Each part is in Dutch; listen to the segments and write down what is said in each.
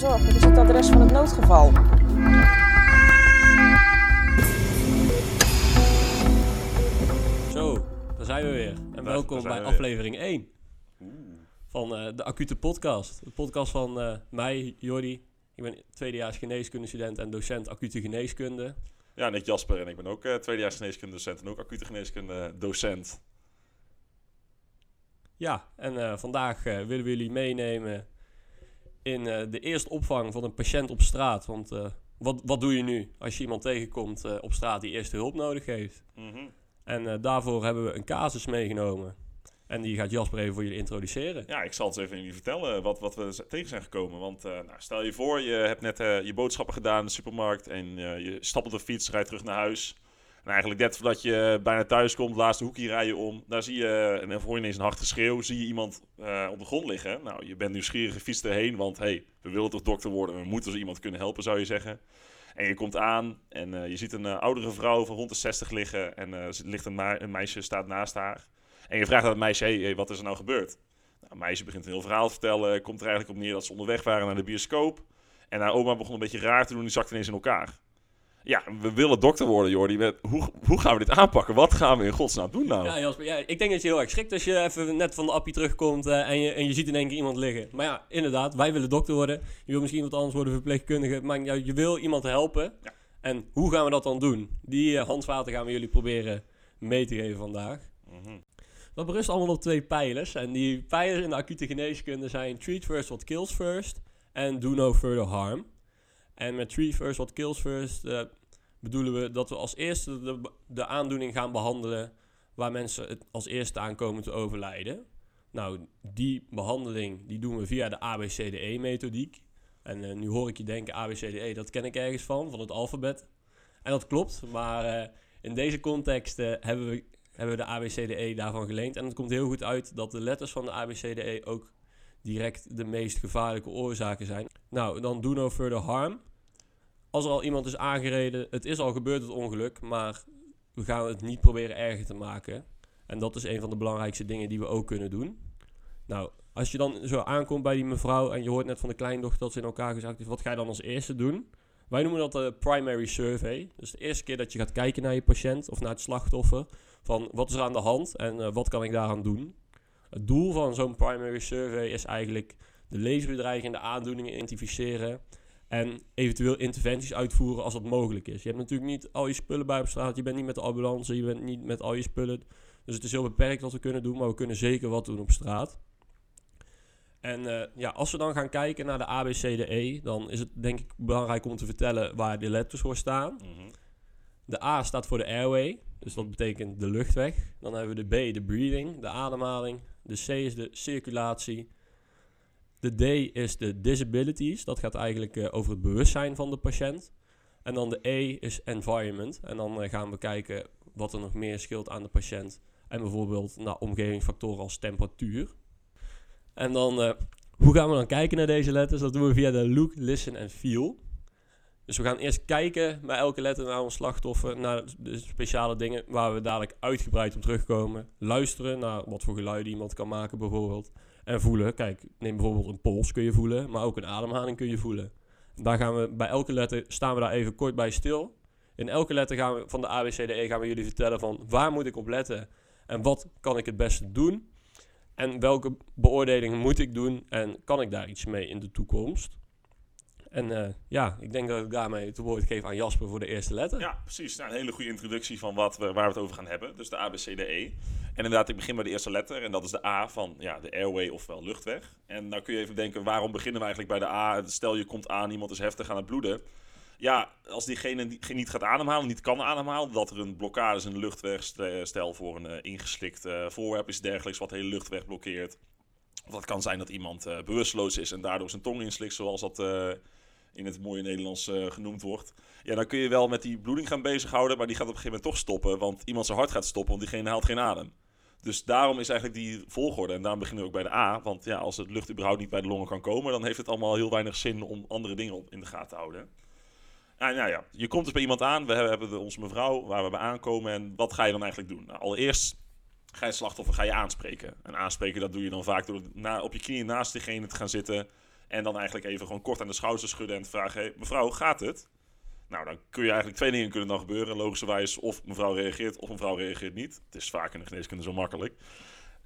zorg. Wat is het adres van het noodgeval? Zo, daar zijn we weer. En welkom bij we weer. aflevering 1 van eh, de Acute Podcast. De podcast van eh, mij, Jordi. Ik ben tweedejaars geneeskundestudent en docent acute geneeskunde. Ja, en ik Jasper en ik ben ook eh tweedejaars geneeskunde docent en ook acute geneeskunde docent. Ja, en eh, vandaag eh, willen we jullie meenemen in eh, de eerste opvang van een patiënt op straat. Want eh, wat, wat doe je nu als je iemand tegenkomt eh, op straat die eerste hulp nodig heeft? Mhm. En daarvoor hebben we een casus meegenomen. En die gaat Jasper even voor jullie introduceren. Ja, ik zal het even jullie vertellen wat, wat we tegen zijn gekomen. Want nou, stel je voor, je hebt net je boodschappen gedaan in de supermarkt en je stapt op de fiets, rijdt terug naar huis. En eigenlijk net voordat je bijna thuis komt, laatste hoekje rij je om. Daar zie je, en dan hoor je ineens een hard geschreeuw, zie je iemand eh, op de grond liggen. Nou, je bent nieuwsgierig, je fietst erheen, want hey, we willen toch dokter worden, we moeten zo iemand kunnen helpen, zou je zeggen. En je komt aan en eh, je ziet een eh, oudere vrouw van rond de 60 liggen en eh, ligt een, een meisje staat naast haar. En je vraagt aan het meisje, hey, wat is er nou gebeurd? Nou, meisje begint een heel verhaal te vertellen. Komt er eigenlijk op neer dat ze onderweg waren naar de bioscoop. En haar oma begon een beetje raar te doen. Die zakte ineens in elkaar. Ja, we willen dokter worden, Jordi. Hoe, hoe gaan we dit aanpakken? Wat gaan we in godsnaam doen nou? Ja, Jasper, ja, ik denk dat je heel erg schrikt als je even net van de appie terugkomt eh, en, je, en je ziet in één keer iemand liggen. Maar ja, inderdaad, wij willen dokter worden. Je wil misschien wat anders worden, verpleegkundige. Maar ja, je wil iemand helpen. Ja. En hoe gaan we dat dan doen? Die handvaten gaan we jullie proberen mee te geven vandaag. Mhm. Dat berust allemaal op twee pijlers. En die pijlers in de acute geneeskunde zijn treat first what kills first en do no further harm. En met treat first what kills first eh, bedoelen we dat we als eerste de, aandoening gaan behandelen waar mensen het als eerste aan komen te overlijden. Nou, die behandeling die doen we via de ABCDE-methodiek. En eh, nu hoor ik je denken, ABCDE, dat ken ik ergens van, van het alfabet. En dat klopt, maar eh, in deze context hebben, we, hebben we de ABCDE daarvan geleend. En het komt heel goed uit dat de letters van de ABCDE ook direct de meest gevaarlijke oorzaken zijn. Nou, dan do no further harm. Als er al iemand is aangereden, het is al gebeurd het ongeluk, maar we gaan het niet proberen erger te maken. En dat is een van de belangrijkste dingen die we ook kunnen doen. Nou, als je dan zo aankomt bij die mevrouw en je hoort net van de kleindochter dat ze in elkaar gezakt is, wat ga je dan als eerste doen? Wij noemen dat de primary survey. Dus de eerste keer dat je gaat kijken naar je patiënt of naar het slachtoffer, van wat is er aan de hand en eh, wat kan ik daaraan doen? Het doel van zo'n primary survey is eigenlijk de levensbedreigende aandoeningen identificeren en eventueel interventies uitvoeren als dat mogelijk is. Je hebt natuurlijk niet al je spullen bij op straat, je bent niet met de ambulance, je bent niet met al je spullen. Dus het is heel beperkt wat we kunnen doen, maar we kunnen zeker wat doen op straat. En eh, ja, als we dan gaan kijken naar de ABCDE, dan is het denk ik belangrijk om te vertellen waar de letters voor staan. Mhm. De A staat voor de airway, dus dat betekent de luchtweg. Dan hebben we de B, de breathing, de ademhaling. De C is de circulatie. De D is de disabilities, dat gaat eigenlijk eh, over het bewustzijn van de patiënt. En dan de E is environment. En dan eh, gaan we kijken wat er nog meer scheelt aan de patiënt. En bijvoorbeeld naar omgevingsfactoren als temperatuur. En dan, eh, hoe gaan we dan kijken naar deze letters? Dat doen we via de look, listen en feel. Dus we gaan eerst kijken bij elke letter naar ons slachtoffer, naar de speciale dingen waar we dadelijk uitgebreid op terugkomen. Luisteren naar wat voor geluiden iemand kan maken bijvoorbeeld. En voelen, kijk, neem bijvoorbeeld een pols kun je voelen, maar ook een ademhaling kun je voelen. Daar gaan we bij elke letter, staan we daar even kort bij stil. In elke letter gaan we, van de ABCDE gaan we jullie vertellen van waar moet ik op letten en wat kan ik het beste doen. En welke beoordelingen moet ik doen en kan ik daar iets mee in de toekomst? En eh, ja, ik denk dat ik daarmee het woord geef aan Jasper voor de eerste letter. Ja, precies. Nou, een hele goede introductie van wat we, waar we het over gaan hebben. Dus de ABCDE. En inderdaad, ik begin bij de eerste letter. En dat is de A van ja, de airway, ofwel luchtweg. En nou kun je even denken, waarom beginnen we eigenlijk bij de A? Stel je komt aan, iemand is heftig aan het bloeden. Ja, als diegene niet gaat ademhalen, niet kan ademhalen, dat er een blokkade is in de luchtweg, st- stel voor een eh, ingeslikt voorwerp is dergelijks wat de hele luchtweg blokkeert. Of dat kan zijn dat iemand eh, bewusteloos is en daardoor zijn tong inslikt, zoals dat in het mooie Nederlands eh, genoemd wordt. Ja, dan kun je wel met die bloeding gaan bezighouden, maar die gaat op een gegeven moment toch stoppen, want iemand zijn hart gaat stoppen, want diegene haalt geen adem. Dus daarom is eigenlijk die volgorde. En daarom beginnen we ook bij de A. Want ja, als het lucht überhaupt niet bij de longen kan komen, dan heeft het allemaal heel weinig zin om andere dingen in de gaten te houden. Nou, nou ja, je komt dus bij iemand aan. We hebben onze mevrouw waar we bij aankomen. En wat ga je dan eigenlijk doen? Nou, allereerst ga je slachtoffer ga je aanspreken. En aanspreken, dat doe je dan vaak door na, op je knieën naast diegene te gaan zitten. En dan eigenlijk even gewoon kort aan de schouders schudden en vragen: mevrouw, gaat het? Nou, dan kun je eigenlijk twee dingen kunnen dan gebeuren. Logischerwijs of mevrouw reageert of mevrouw reageert niet. Het is vaak in de geneeskunde zo makkelijk.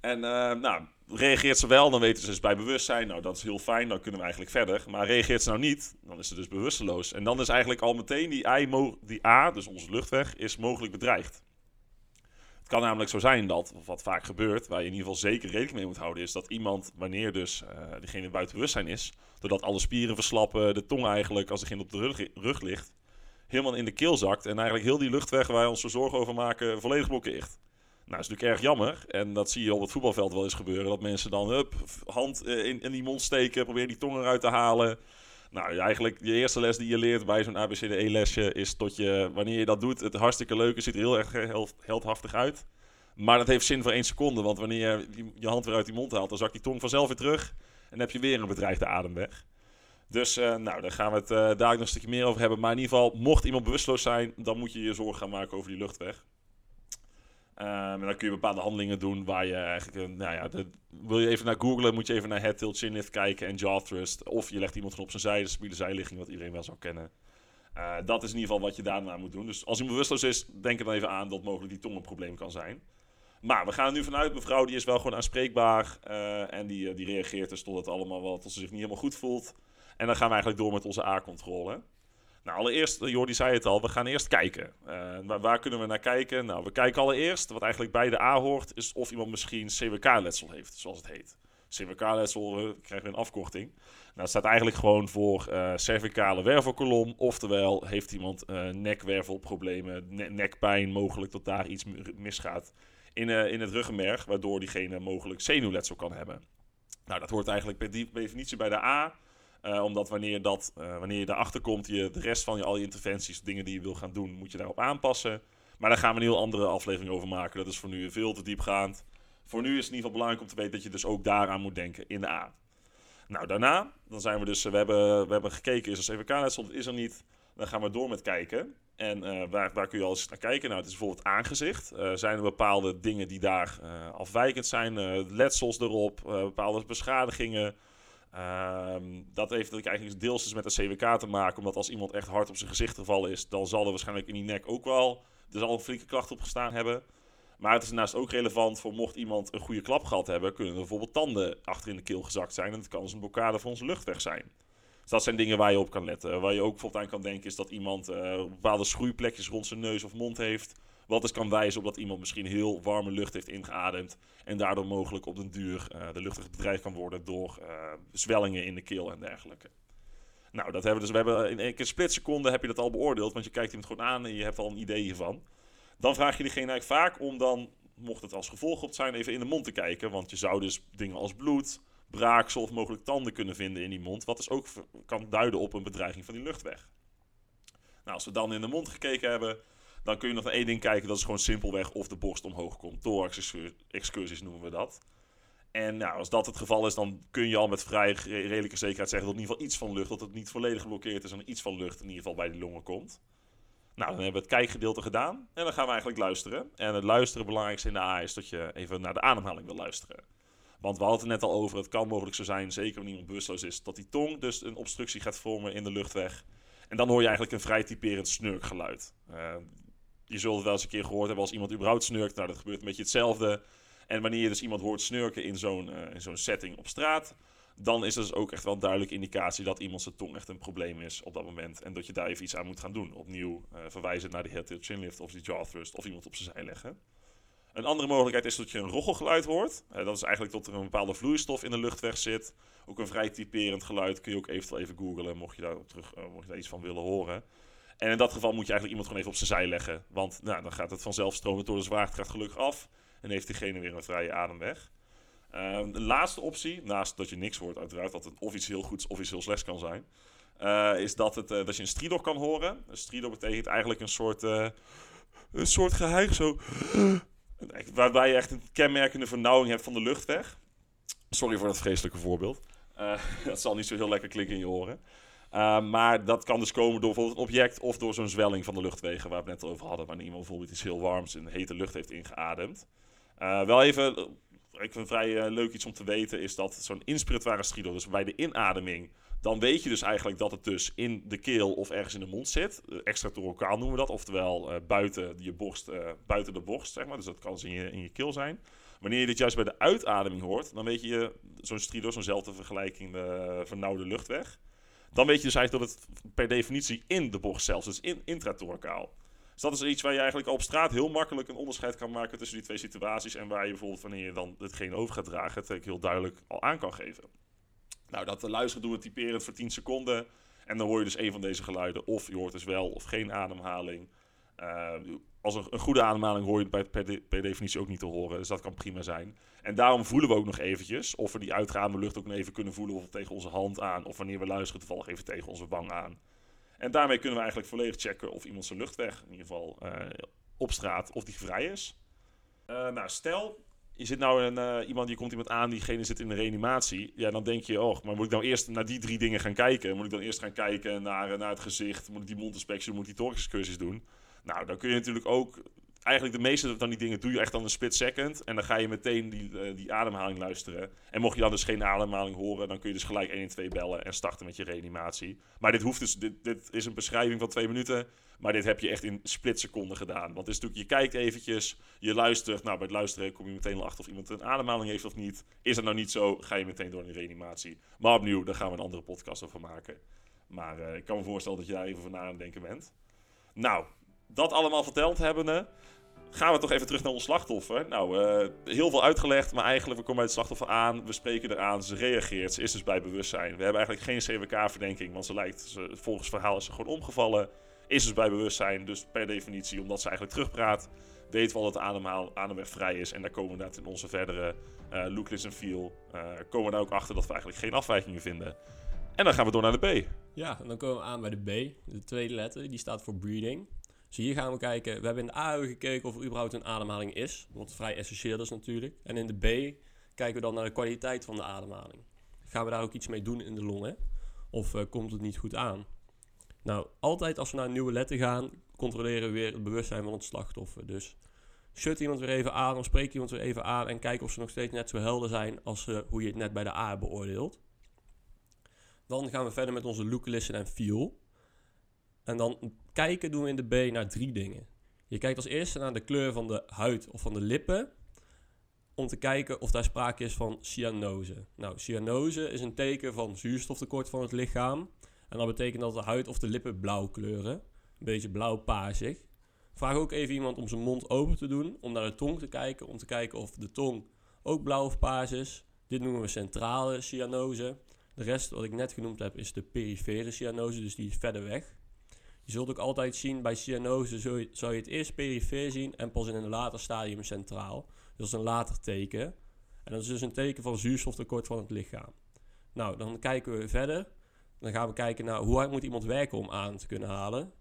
En uh, nou, reageert ze wel, dan weten ze dus bij bewustzijn. Nou, dat is heel fijn, dan kunnen we eigenlijk verder. Maar reageert ze nou niet, dan is ze dus bewusteloos. En dan is eigenlijk al meteen die, I, die A, dus onze luchtweg, is mogelijk bedreigd. Het kan namelijk zo zijn dat, wat vaak gebeurt, waar je in ieder geval zeker rekening mee moet houden, is dat iemand, wanneer dus uh, degene buiten bewustzijn is, doordat alle spieren verslappen, de tong eigenlijk, als degene op de rug, rug ligt, helemaal in de keel zakt. En eigenlijk heel die luchtweg waar wij ons zo zorgen over maken, volledig blokkeert. Nou, dat is natuurlijk erg jammer. En dat zie je op het voetbalveld wel eens gebeuren. Dat mensen dan, hup, hand eh, in, in die mond steken, proberen die tong eruit te halen. Nou, eigenlijk je eerste les die je leert bij zo'n ABCDE-lesje is tot je, wanneer je dat doet, het hartstikke leuke, ziet er heel erg heldhaftig uit. Maar dat heeft zin voor één seconde, want wanneer je je hand weer uit die mond haalt, dan zakt die tong vanzelf weer terug. En dan heb je weer een bedreigde ademweg. Dus uh, nou, daar gaan we het uh, daar nog een stukje meer over hebben. Maar in ieder geval, mocht iemand bewusteloos zijn, dan moet je je zorgen gaan maken over die luchtweg. Um, en dan kun je bepaalde handelingen doen waar je eigenlijk, uh, nou ja, wil je even naar googlen, moet je even naar head tilt chin kijken en jaw thrust. Of je legt iemand gewoon op zijn zij, de stabiele zijligging, wat iedereen wel zou kennen. Uh, dat is in ieder geval wat je daarna moet doen. Dus als iemand bewusteloos is, denk er dan even aan dat mogelijk die tong een probleem kan zijn. Maar we gaan er nu vanuit, mevrouw die is wel gewoon aanspreekbaar uh, en die, die reageert dus tot het allemaal wel, tot ze zich niet helemaal goed voelt. En dan gaan we eigenlijk door met onze A-controle. Nou, allereerst, Jordi zei het al, we gaan eerst kijken. Uh, waar, kunnen we naar kijken? Nou, we kijken allereerst, wat eigenlijk bij de A hoort, is of iemand misschien CWK-letsel heeft, zoals het heet. CWK-letsel, uh, krijgen we een afkorting. Nou, het staat eigenlijk gewoon voor cervicale wervelkolom, oftewel heeft iemand nekwervelproblemen, ne nekpijn, mogelijk dat daar iets misgaat in, in het ruggenmerg, waardoor diegene mogelijk zenuwletsel kan hebben. Nou, dat hoort eigenlijk per definitie bij de A. Uh, omdat wanneer, dat, uh, wanneer je erachter komt, je de rest van je, al je interventies, dingen die je wil gaan doen, moet je daarop aanpassen. Maar daar gaan we een heel andere aflevering over maken. Dat is voor nu veel te diepgaand. Voor nu is het in ieder geval belangrijk om te weten dat je dus ook daaraan moet denken in de A. Nou, daarna, dan zijn we dus, we hebben, we hebben gekeken, is er CVK-letsel, dat is er niet. Dan gaan we door met kijken. En uh, waar, waar kun je alles naar kijken? Nou, het is bijvoorbeeld aangezicht. zijn er bepaalde dingen die daar afwijkend zijn? letsels erop, bepaalde beschadigingen. Um, dat heeft eigenlijk deels dus met de CWK te maken. Omdat als iemand echt hard op zijn gezicht gevallen is, dan zal er waarschijnlijk in die nek ook wel. Er zal een flinke klacht op gestaan hebben. Maar het is daarnaast ook relevant voor mocht iemand een goede klap gehad hebben, kunnen er bijvoorbeeld tanden achter in de keel gezakt zijn. En het kan dus een blokkade van onze luchtweg zijn. Dus dat zijn dingen waar je op kan letten. Waar je ook bijvoorbeeld aan kan denken is dat iemand uh, bepaalde schroeiplekjes rond zijn neus of mond heeft. Wat dus kan wijzen op dat iemand misschien heel warme lucht heeft ingeademd. En daardoor mogelijk op den duur uh, de lucht bedreigd kan worden door uh, zwellingen in de keel en dergelijke. Nou, dat hebben we dus. We hebben in een split seconde heb je dat al beoordeeld. Want je kijkt iemand gewoon aan en je hebt al een idee hiervan. Dan vraag je diegene eigenlijk vaak om dan, mocht het als gevolg op zijn, even in de mond te kijken. Want je zou dus dingen als bloed, braaksel of mogelijk tanden kunnen vinden in die mond. Wat dus ook kan duiden op een bedreiging van die luchtweg. Nou, als we dan in de mond gekeken hebben, dan kun je nog naar één ding kijken. Dat is gewoon simpelweg of de borst omhoog komt. Thorax-excursies noemen we dat. En nou, als dat het geval is, dan kun je al met vrij redelijke zekerheid zeggen dat in ieder geval iets van lucht, dat het niet volledig geblokkeerd is en iets van lucht in ieder geval bij de longen komt. Nou, dan hebben we het kijkgedeelte gedaan en dan gaan we eigenlijk luisteren. En het luisteren belangrijkste in de A is dat je even naar de ademhaling wil luisteren. Want we hadden het net al over, het kan mogelijk zo zijn, zeker wanneer iemand bewusteloos is, dat die tong dus een obstructie gaat vormen in de luchtweg. En dan hoor je eigenlijk een vrij typerend snurkgeluid. Uh, je zult het wel eens een keer gehoord hebben als iemand überhaupt snurkt. Nou, dat gebeurt een beetje hetzelfde. En wanneer je dus iemand hoort snurken in zo'n uh, in zo'n setting op straat, dan is dat dus ook echt wel een duidelijke indicatie dat iemand zijn tong echt een probleem is op dat moment. En dat je daar even iets aan moet gaan doen. Opnieuw uh, verwijzen naar de chin lift of die jaw thrust of iemand op zijn zij leggen. Een andere mogelijkheid is dat je een rochelgeluid hoort. Uh, dat is eigenlijk dat er een bepaalde vloeistof in de luchtweg zit. Ook een vrij typerend geluid. Kun je ook eventueel even googlen, mocht je daar, terug, mocht je daar iets van willen horen. En in dat geval moet je eigenlijk iemand gewoon even op zijn zij leggen. Want nou, dan gaat het vanzelf stromen door de zwaartekracht gelukkig af. En heeft diegene weer een vrije ademweg. Uh, de laatste optie, naast dat je niks hoort uiteraard, dat het of iets heel goeds of iets slechts kan zijn. Uh, is dat, het, uh, dat je een stridor kan horen. Een stridor betekent eigenlijk een soort, een soort zo. Waarbij je echt een kenmerkende vernauwing hebt van de luchtweg. Sorry voor dat vreselijke voorbeeld. dat zal niet zo heel lekker klinken in je oren. Uh, maar dat kan dus komen door bijvoorbeeld een object of door zo'n zwelling van de luchtwegen waar we het net over hadden. Wanneer iemand bijvoorbeeld iets heel warms in hete lucht heeft ingeademd. Uh, wel even ik vind vrij eh, leuk iets om te weten, is dat zo'n inspiratoire stridor, dus bij de inademing, dan weet je dus eigenlijk dat het dus in de keel of ergens in de mond zit. Extratorokaal noemen we dat, oftewel buiten, je borst, buiten de borst, zeg maar. Dus dat kan dus in je, in je keel zijn. Wanneer je dit juist bij de uitademing hoort, dan weet je, zo'n stridor, zo'nzelfde vergelijking, de vernauwde luchtweg. Dan weet je dus eigenlijk dat het per definitie in de borst zelfs, dus in, intratorokaal. Dus dat is iets waar je eigenlijk op straat heel makkelijk een onderscheid kan maken tussen die twee situaties. En waar je bijvoorbeeld wanneer je dan hetgeen over gaat dragen, het heel duidelijk al aan kan geven. Nou, dat luisteren doen we typerend voor 10 seconden. En dan hoor je dus een van deze geluiden. Of je hoort dus wel of geen ademhaling. Uh, als een, een, goede ademhaling hoor je het per, de, definitie ook niet te horen. Dus dat kan prima zijn. En daarom voelen we ook nog eventjes of we die uitgaande lucht ook nog even kunnen voelen. Of tegen onze hand aan. Of wanneer we luisteren toevallig even tegen onze wang aan. En daarmee kunnen we eigenlijk volledig checken of iemand zijn luchtweg, in ieder geval uh, op straat, of die vrij is. Uh, nou, stel, je zit nou een, uh, iemand, je komt iemand aan, diegene zit in de reanimatie. Ja, dan denk je, oh, maar moet ik nou eerst naar die drie dingen gaan kijken? Moet ik dan eerst gaan kijken naar, naar het gezicht? Moet ik die mondinspectie? Moet ik die thoraxcursus doen? Nou, dan kun je natuurlijk ook eigenlijk de meeste van die dingen doe je echt dan een split second. En dan ga je meteen die, uh, die ademhaling luisteren. En mocht je dan dus geen ademhaling horen, dan kun je dus gelijk 112 bellen en starten met je reanimatie. Maar dit hoeft dus, dit, dit is een beschrijving van twee minuten. Maar dit heb je echt in split seconden gedaan. Want het is natuurlijk, je kijkt eventjes, je luistert. Nou, bij het luisteren kom je meteen achter of iemand een ademhaling heeft of niet. Is dat nou niet zo, ga je meteen door in de reanimatie. Maar opnieuw, daar gaan we een andere podcast over maken. Maar uh, ik kan me voorstellen dat je daar even voor na aan het denken bent. Nou, dat allemaal verteld hebbende, gaan we toch even terug naar ons slachtoffer. Nou, uh, heel veel uitgelegd, maar eigenlijk, we komen bij het slachtoffer aan, we spreken eraan, ze reageert, ze is dus bij bewustzijn. We hebben eigenlijk geen CWK-verdenking, want ze lijkt, volgens verhaal is ze gewoon omgevallen. Is dus bij bewustzijn, dus per definitie, omdat ze eigenlijk terugpraat, weten we al dat de ademhaal, ademweg vrij is. En daar komen we net in onze verdere uh, looklist en feel, uh, komen we daar ook achter dat we eigenlijk geen afwijkingen vinden. En dan gaan we door naar de B. Ja, en dan komen we aan bij de B, de tweede letter, die staat voor breathing. Dus hier gaan we kijken. We hebben in de A gekeken of er überhaupt een ademhaling is. Wat vrij essentieel is natuurlijk. En in de B kijken we dan naar de kwaliteit van de ademhaling. Gaan we daar ook iets mee doen in de longen? Of uh, komt het niet goed aan? Nou, altijd als we naar nieuwe letter gaan, controleren we weer het bewustzijn van het slachtoffer. Dus shut iemand weer even aan of spreek iemand weer even aan en kijk of ze nog steeds net zo helder zijn als uh, hoe je het net bij de A beoordeelt. Dan gaan we verder met onze look, listen en feel. En dan kijken doen we in de B naar drie dingen. Je kijkt als eerste naar de kleur van de huid of van de lippen. Om te kijken of daar sprake is van cyanose. Nou, cyanose is een teken van zuurstoftekort van het lichaam. En dat betekent dat de huid of de lippen blauw kleuren. Een beetje blauw-paarsig. Vraag ook even iemand om zijn mond open te doen. Om naar de tong te kijken. Om te kijken of de tong ook blauw of paars is. Dit noemen we centrale cyanose. De rest wat ik net genoemd heb is de perifere cyanose. Dus die is verder weg. Je zult ook altijd zien bij cyanose, zul je, zou je het eerst perifeer zien en pas in een later stadium centraal. Dat is een later teken. En dat is dus een teken van zuurstoftekort van het lichaam. Nou, dan kijken we verder. Dan gaan we kijken naar hoe hard moet iemand werken om aan te kunnen halen.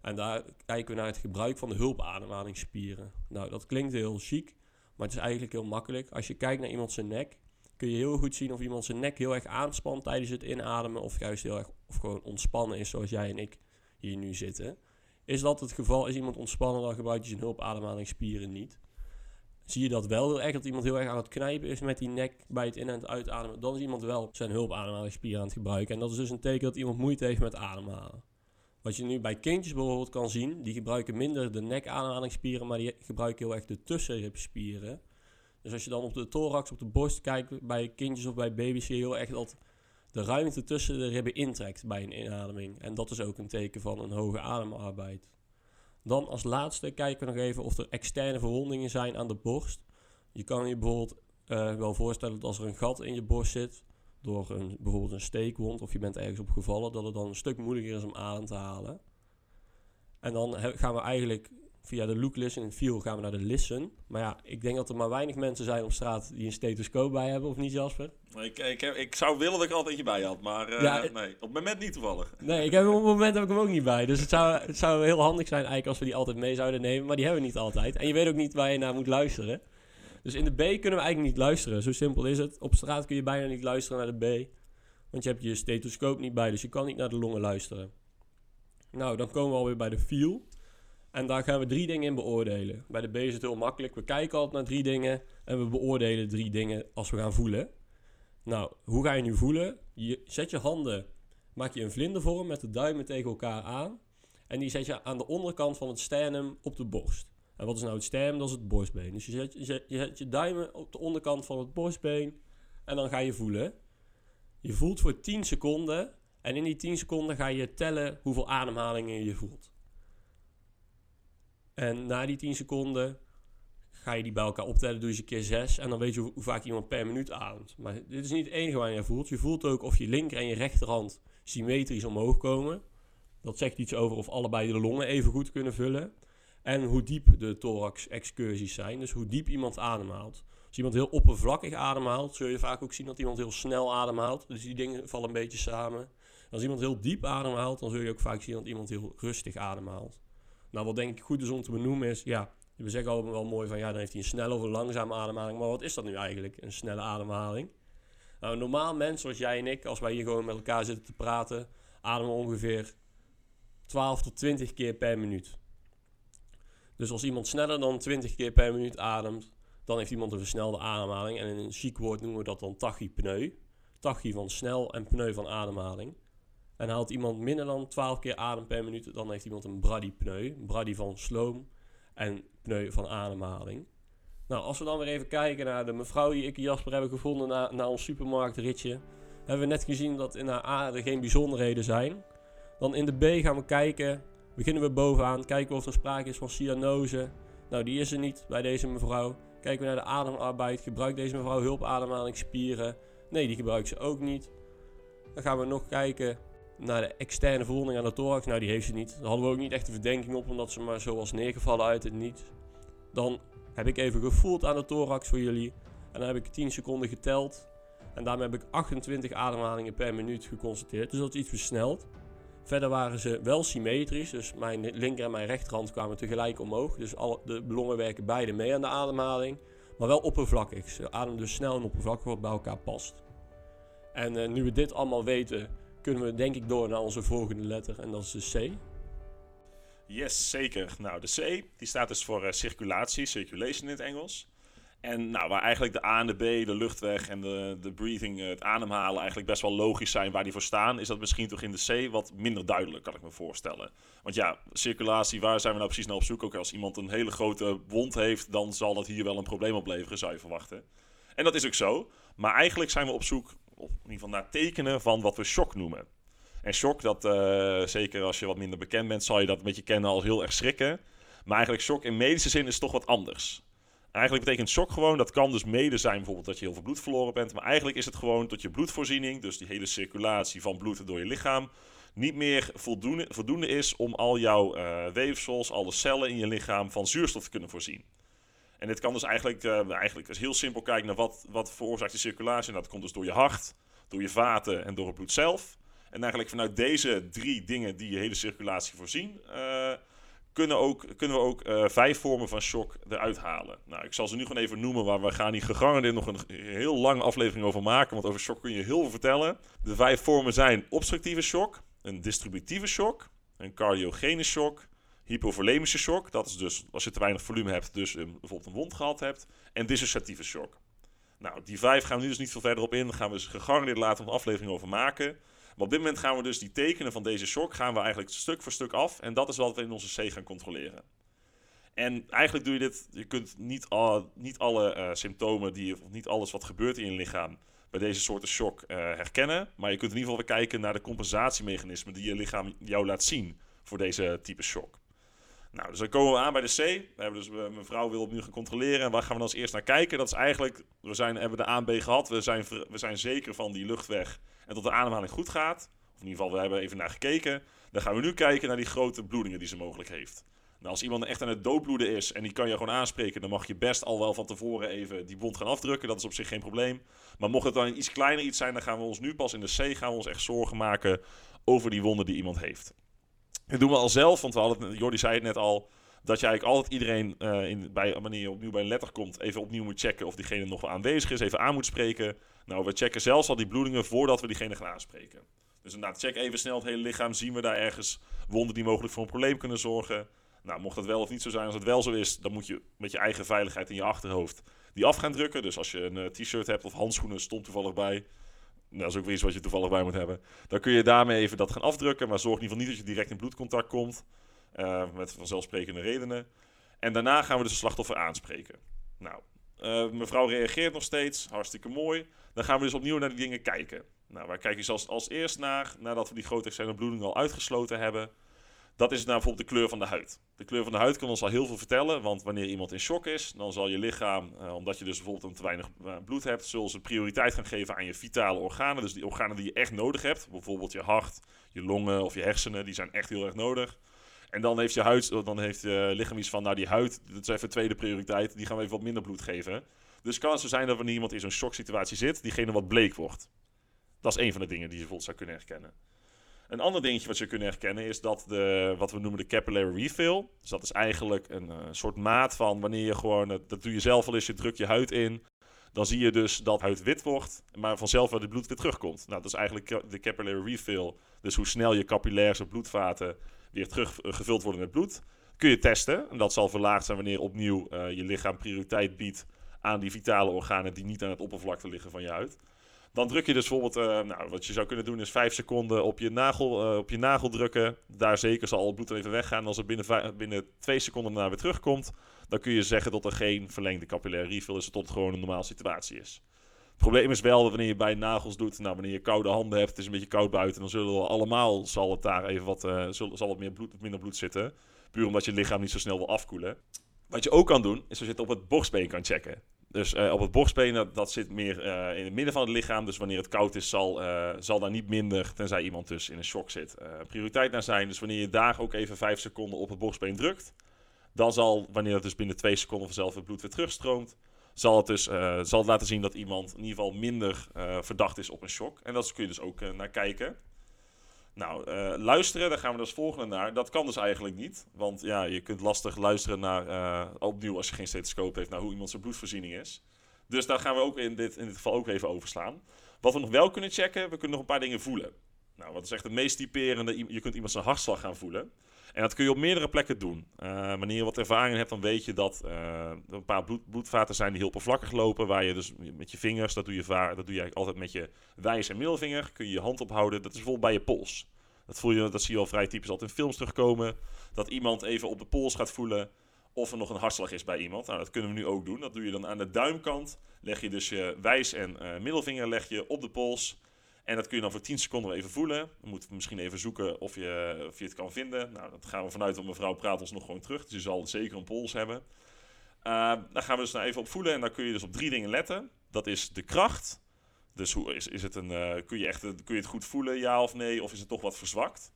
En daar kijken we naar het gebruik van de hulpademhalingsspieren. Nou, dat klinkt heel chic, maar het is eigenlijk heel makkelijk. Als je kijkt naar iemand zijn nek, kun je heel goed zien of iemand zijn nek heel erg aanspant tijdens het inademen. Of juist heel erg of gewoon ontspannen is, zoals jij en ik hier nu zitten. Is dat het geval? Is iemand ontspannen, dan gebruikt hij zijn hulpademhalingsspieren niet. Zie je dat wel heel dat iemand heel erg aan het knijpen is met die nek bij het in- en het uitademen, dan is iemand wel zijn hulpademhalingsspieren aan het gebruiken. En dat is dus een teken dat iemand moeite heeft met ademhalen. Wat je nu bij kindjes bijvoorbeeld kan zien, die gebruiken minder de nekademhalingsspieren, maar die gebruiken heel erg de tussenribspieren. Dus als je dan op de thorax, op de borst kijkt bij kindjes of bij baby's, zie je heel erg dat de ruimte tussen de ribben intrekt bij een inademing. En dat is ook een teken van een hoge ademarbeid. Dan als laatste kijken we nog even of er externe verwondingen zijn aan de borst. Je kan je bijvoorbeeld uh, wel voorstellen dat als er een gat in je borst zit, door een, bijvoorbeeld een steekwond of je bent ergens op gevallen, dat het dan een stuk moeilijker is om adem te halen. En dan gaan we eigenlijk via de look, listen en feel gaan we naar de listen. Maar ja, ik denk dat er maar weinig mensen zijn op straat die een stethoscoop bij hebben, of niet Jasper? Ik, ik, heb, ik zou willen dat ik altijd je bij had, maar uh, ja, nee, op het moment niet toevallig. Nee, ik heb, op het moment heb ik hem ook niet bij. Dus het zou, het zou heel handig zijn eigenlijk als we die altijd mee zouden nemen, maar die hebben we niet altijd. En je weet ook niet waar je naar moet luisteren. Dus in de B kunnen we eigenlijk niet luisteren, zo simpel is het. Op straat kun je bijna niet luisteren naar de B, want je hebt je stethoscoop niet bij, dus je kan niet naar de longen luisteren. Nou, dan komen we alweer bij de feel. En daar gaan we drie dingen in beoordelen. Bij de B is het heel makkelijk. We kijken altijd naar drie dingen en we beoordelen drie dingen als we gaan voelen. Nou, hoe ga je nu voelen? Je zet je handen, maak je een vlindervorm met de duimen tegen elkaar aan. En die zet je aan de onderkant van het sternum op de borst. En wat is nou het sternum? Dat is het borstbeen. Dus je zet je, je, zet je duimen op de onderkant van het borstbeen en dan ga je voelen. Je voelt voor 10 seconden en in die 10 seconden ga je tellen hoeveel ademhalingen je voelt. En na die 10 seconden ga je die bij elkaar optellen, doe je ze keer 6 en dan weet je hoe, hoe vaak iemand per minuut ademt. Maar dit is niet het enige waar je voelt. Je voelt ook of je linker en je rechterhand symmetrisch omhoog komen. Dat zegt iets over of allebei de longen even goed kunnen vullen. En hoe diep de thorax-excursies zijn, dus hoe diep iemand ademhaalt. Als iemand heel oppervlakkig ademhaalt, zul je vaak ook zien dat iemand heel snel ademhaalt. Dus die dingen vallen een beetje samen. Als iemand heel diep ademhaalt, dan zul je ook vaak zien dat iemand heel rustig ademhaalt. Nou, wat denk ik goed is om te benoemen is, ja, we zeggen allemaal wel mooi van, ja, dan heeft hij een snelle of een langzame ademhaling. Maar wat is dat nu eigenlijk, een snelle ademhaling? Nou, normaal mens zoals jij en ik, als wij hier gewoon met elkaar zitten te praten, ademen ongeveer 12 tot 20 keer per minuut. Dus als iemand sneller dan 20 keer per minuut ademt, dan heeft iemand een versnelde ademhaling. En in een chic woord noemen we dat dan tachypneu. Tachy van snel en pneu van ademhaling. En haalt iemand minder dan 12 keer adem per minuut, dan heeft iemand een bradypneu. Brady van sloom en pneu van ademhaling. Nou, als we dan weer even kijken naar de mevrouw die ik en Jasper hebben gevonden na, na ons supermarktritje. Hebben we net gezien dat in haar A er geen bijzonderheden zijn. Dan in de B gaan we kijken, beginnen we bovenaan, kijken of er sprake is van cyanose. Nou, die is er niet bij deze mevrouw. Kijken we naar de ademarbeid, gebruikt deze mevrouw hulpademhalingsspieren? Nee, die gebruikt ze ook niet. Dan gaan we nog kijken naar de externe verwonding aan de thorax. Nou, die heeft ze niet. Daar hadden we ook niet echt de verdenking op, omdat ze maar zo was neergevallen uit het niets. Dan heb ik even gevoeld aan de thorax voor jullie. En dan heb ik 10 seconden geteld. En daarmee heb ik 28 ademhalingen per minuut geconstateerd. Dus dat is iets versneld. Verder waren ze wel symmetrisch. Dus mijn linker en mijn rechterhand kwamen tegelijk omhoog. Dus alle, de longen werken beide mee aan de ademhaling. Maar wel oppervlakkig. Ze ademen dus snel en oppervlakkig wat bij elkaar past. En uh, nu we dit allemaal weten, kunnen we denk ik door naar onze volgende letter. En dat is de C. Yes, zeker. Nou, de C die staat dus voor uh, circulatie, circulation in het Engels. En nou, waar eigenlijk de A en de B, de luchtweg en de, de breathing, het ademhalen eigenlijk best wel logisch zijn waar die voor staan, is dat misschien toch in de C wat minder duidelijk, kan ik me voorstellen. Want ja, circulatie, waar zijn we nou precies naar op zoek? Ook als iemand een hele grote wond heeft, dan zal dat hier wel een probleem opleveren, zou je verwachten. En dat is ook zo. Maar eigenlijk zijn we op zoek, op, in ieder geval naar tekenen van wat we shock noemen. En shock, dat uh, zeker als je wat minder bekend bent, zal je dat een beetje kennen als heel erg schrikken. Maar eigenlijk shock in medische zin is toch wat anders. Eigenlijk betekent shock gewoon, dat kan dus mede zijn bijvoorbeeld dat je heel veel bloed verloren bent. Maar eigenlijk is het gewoon dat je bloedvoorziening, dus die hele circulatie van bloed door je lichaam, niet meer voldoende, voldoende is om al jouw uh, weefsels, alle cellen in je lichaam van zuurstof te kunnen voorzien. En dit kan dus eigenlijk, uh, eigenlijk als heel simpel kijken naar wat, wat veroorzaakt die circulatie. En dat komt dus door je hart, door je vaten en door het bloed zelf. En eigenlijk vanuit deze drie dingen die je hele circulatie voorzien, uh, kunnen, ook, kunnen we ook uh, vijf vormen van shock eruit halen. Nou, ik zal ze nu gewoon even noemen, maar we gaan hier gegarandeerd nog een heel lange aflevering over maken, want over shock kun je heel veel vertellen. De vijf vormen zijn obstructieve shock, een distributieve shock, een cardiogene shock, hypovolemische shock, dat is dus als je te weinig volume hebt, dus bijvoorbeeld een wond gehad hebt, en dissociatieve shock. Nou, die vijf gaan we nu dus niet veel verder op in, daar gaan we dus gegarandeerd later een aflevering over maken. Maar op dit moment gaan we dus die tekenen van deze shock gaan we eigenlijk stuk voor stuk af. En dat is wat we in onze C gaan controleren. En eigenlijk doe je dit, je kunt niet, al, niet alle uh, symptomen, die, of niet alles wat gebeurt in je lichaam bij deze soorten shock uh, herkennen. Maar je kunt in ieder geval weer kijken naar de compensatiemechanismen die je lichaam jou laat zien voor deze type shock. Nou, dus dan komen we aan bij de C. We hebben dus, uh, mevrouw wil opnieuw gaan controleren. En waar gaan we dan als eerst naar kijken? Dat is eigenlijk, we zijn, hebben de A en B gehad. We zijn, we zijn zeker van die luchtweg en dat de ademhaling goed gaat. Of in ieder geval, we hebben even naar gekeken. Dan gaan we nu kijken naar die grote bloedingen die ze mogelijk heeft. Nou, als iemand echt aan het doodbloeden is en die kan je gewoon aanspreken, dan mag je best al wel van tevoren even die wond gaan afdrukken. Dat is op zich geen probleem. Maar mocht het dan iets kleiner iets zijn, dan gaan we ons nu pas in de C gaan we ons echt zorgen maken over die wonden die iemand heeft. Dat doen we al zelf, want we hadden, Jordi zei het net al, dat je eigenlijk altijd iedereen, uh, in, bij, wanneer je opnieuw bij een letter komt, even opnieuw moet checken of diegene nog wel aanwezig is, even aan moet spreken. Nou, we checken zelfs al die bloedingen voordat we diegene gaan aanspreken. Dus inderdaad, check even snel het hele lichaam. Zien we daar ergens wonden die mogelijk voor een probleem kunnen zorgen? Nou, mocht dat wel of niet zo zijn, als het wel zo is, dan moet je met je eigen veiligheid in je achterhoofd die af gaan drukken. Dus als je een eh, t-shirt hebt of handschoenen, stond toevallig bij. Nou, dat is ook weer iets wat je toevallig bij moet hebben. Dan kun je daarmee even dat gaan afdrukken. Maar zorg in ieder geval niet dat je direct in bloedcontact komt. Uh, met vanzelfsprekende redenen. En daarna gaan we dus de slachtoffer aanspreken. Nou, uh, mevrouw reageert nog steeds. Hartstikke mooi. Dan gaan we dus opnieuw naar die dingen kijken. Nou, waar kijk je als, als eerst naar? Nadat we die grote externe bloeding al uitgesloten hebben. Dat is nou bijvoorbeeld de kleur van de huid. De kleur van de huid kan ons al heel veel vertellen, want wanneer iemand in shock is, dan zal je lichaam, eh, omdat je dus bijvoorbeeld een te weinig uh, bloed hebt, zullen ze prioriteit gaan geven aan je vitale organen. Dus die organen die je echt nodig hebt, bijvoorbeeld je hart, je longen of je hersenen, die zijn echt heel erg nodig. En dan heeft je huid, dan heeft je lichaam iets van, nou die huid, dat is even tweede prioriteit, die gaan we even wat minder bloed geven. Dus kan het zo zijn dat wanneer iemand in zo'n shocksituatie zit, diegene wat bleek wordt. Dat is een van de dingen die je bijvoorbeeld zou kunnen herkennen. Een ander dingetje wat je kunnen herkennen is dat de, wat we noemen de capillary refill. Dus dat is eigenlijk een uh, soort maat van wanneer je gewoon, dat doe je zelf al eens, je drukt je huid in. Dan zie je dus dat huid wit wordt, maar vanzelf het bloed weer terugkomt. Nou, dat is eigenlijk de capillary refill. Dus hoe snel je capillaires of bloedvaten weer teruggevuld uh, worden met bloed. Kun je testen. En dat zal verlaagd zijn wanneer opnieuw je lichaam prioriteit biedt aan die vitale organen die niet aan het oppervlakte liggen van je huid. Dan druk je dus bijvoorbeeld, uh, nou, wat je zou kunnen doen is 5 seconden op je, nagel, uh, op je nagel drukken. Daar zeker zal het bloed even weggaan. Als het binnen, binnen 2 seconden daarna weer terugkomt, dan kun je zeggen dat er geen verlengde capillaire refill is, tot het gewoon een normale situatie is. Het probleem is wel dat wanneer je bij nagels doet, nou, wanneer je koude handen hebt, het is een beetje koud buiten, dan zullen we allemaal, zal het daar even wat, uh, zal, zal meer bloed, minder bloed zitten. Puur omdat je lichaam niet zo snel wil afkoelen. Wat je ook kan doen, is als je het op het borstbeen kan checken. Dus uh, op het borstbeen, dat, zit meer uh, in het midden van het lichaam. Dus wanneer het koud is, zal, uh, zal daar niet minder, tenzij iemand dus in een shock zit, prioriteit naar zijn. Dus wanneer je daar ook even 5 seconden op het borstbeen drukt, dan zal, wanneer het dus binnen 2 seconden vanzelf het bloed weer terugstroomt, zal het dus zal laten zien dat iemand in ieder geval minder verdacht is op een shock. En dat kun je dus ook naar kijken. Nou, uh, luisteren, daar gaan we dus volgende naar. Dat kan dus eigenlijk niet. Want ja, je kunt lastig luisteren naar, uh, opnieuw als je geen stethoscoop heeft, naar hoe iemand zijn bloedvoorziening is. Dus daar gaan we ook in dit, in dit geval ook even overslaan. Wat we nog wel kunnen checken, we kunnen nog een paar dingen voelen. Nou, wat is echt het meest typerende? Je kunt iemand zijn hartslag gaan voelen. En dat kun je op meerdere plekken doen. Uh, wanneer je wat ervaring hebt, dan weet je dat uh, een paar bloed, bloedvaten zijn die heel oppervlakkig lopen. Waar je dus met je vingers, dat doe je, vaar, dat doe je altijd met je wijs- en middelvinger, kun je je hand ophouden. Dat is bijvoorbeeld bij je pols. Dat, voel je, dat zie je al vrij typisch altijd in films terugkomen. Dat iemand even op de pols gaat voelen of er nog een hartslag is bij iemand. Nou, dat kunnen we nu ook doen. Dat doe je dan aan de duimkant. Leg je dus je wijs- en uh, middelvinger leg je op de pols. En dat kun je dan voor 10 seconden even voelen. Dan moeten we misschien even zoeken of je, of je het kan vinden. Nou, dat gaan we vanuit, want mevrouw praat ons nog gewoon terug. Dus je zal zeker een pols hebben. Uh, dan gaan we dus nou even op voelen. En dan kun je dus op drie dingen letten. Dat is de kracht. Dus hoe, is, is het een, uh, kun, je echt, kun je het goed voelen, ja of nee? Of is het toch wat verzwakt?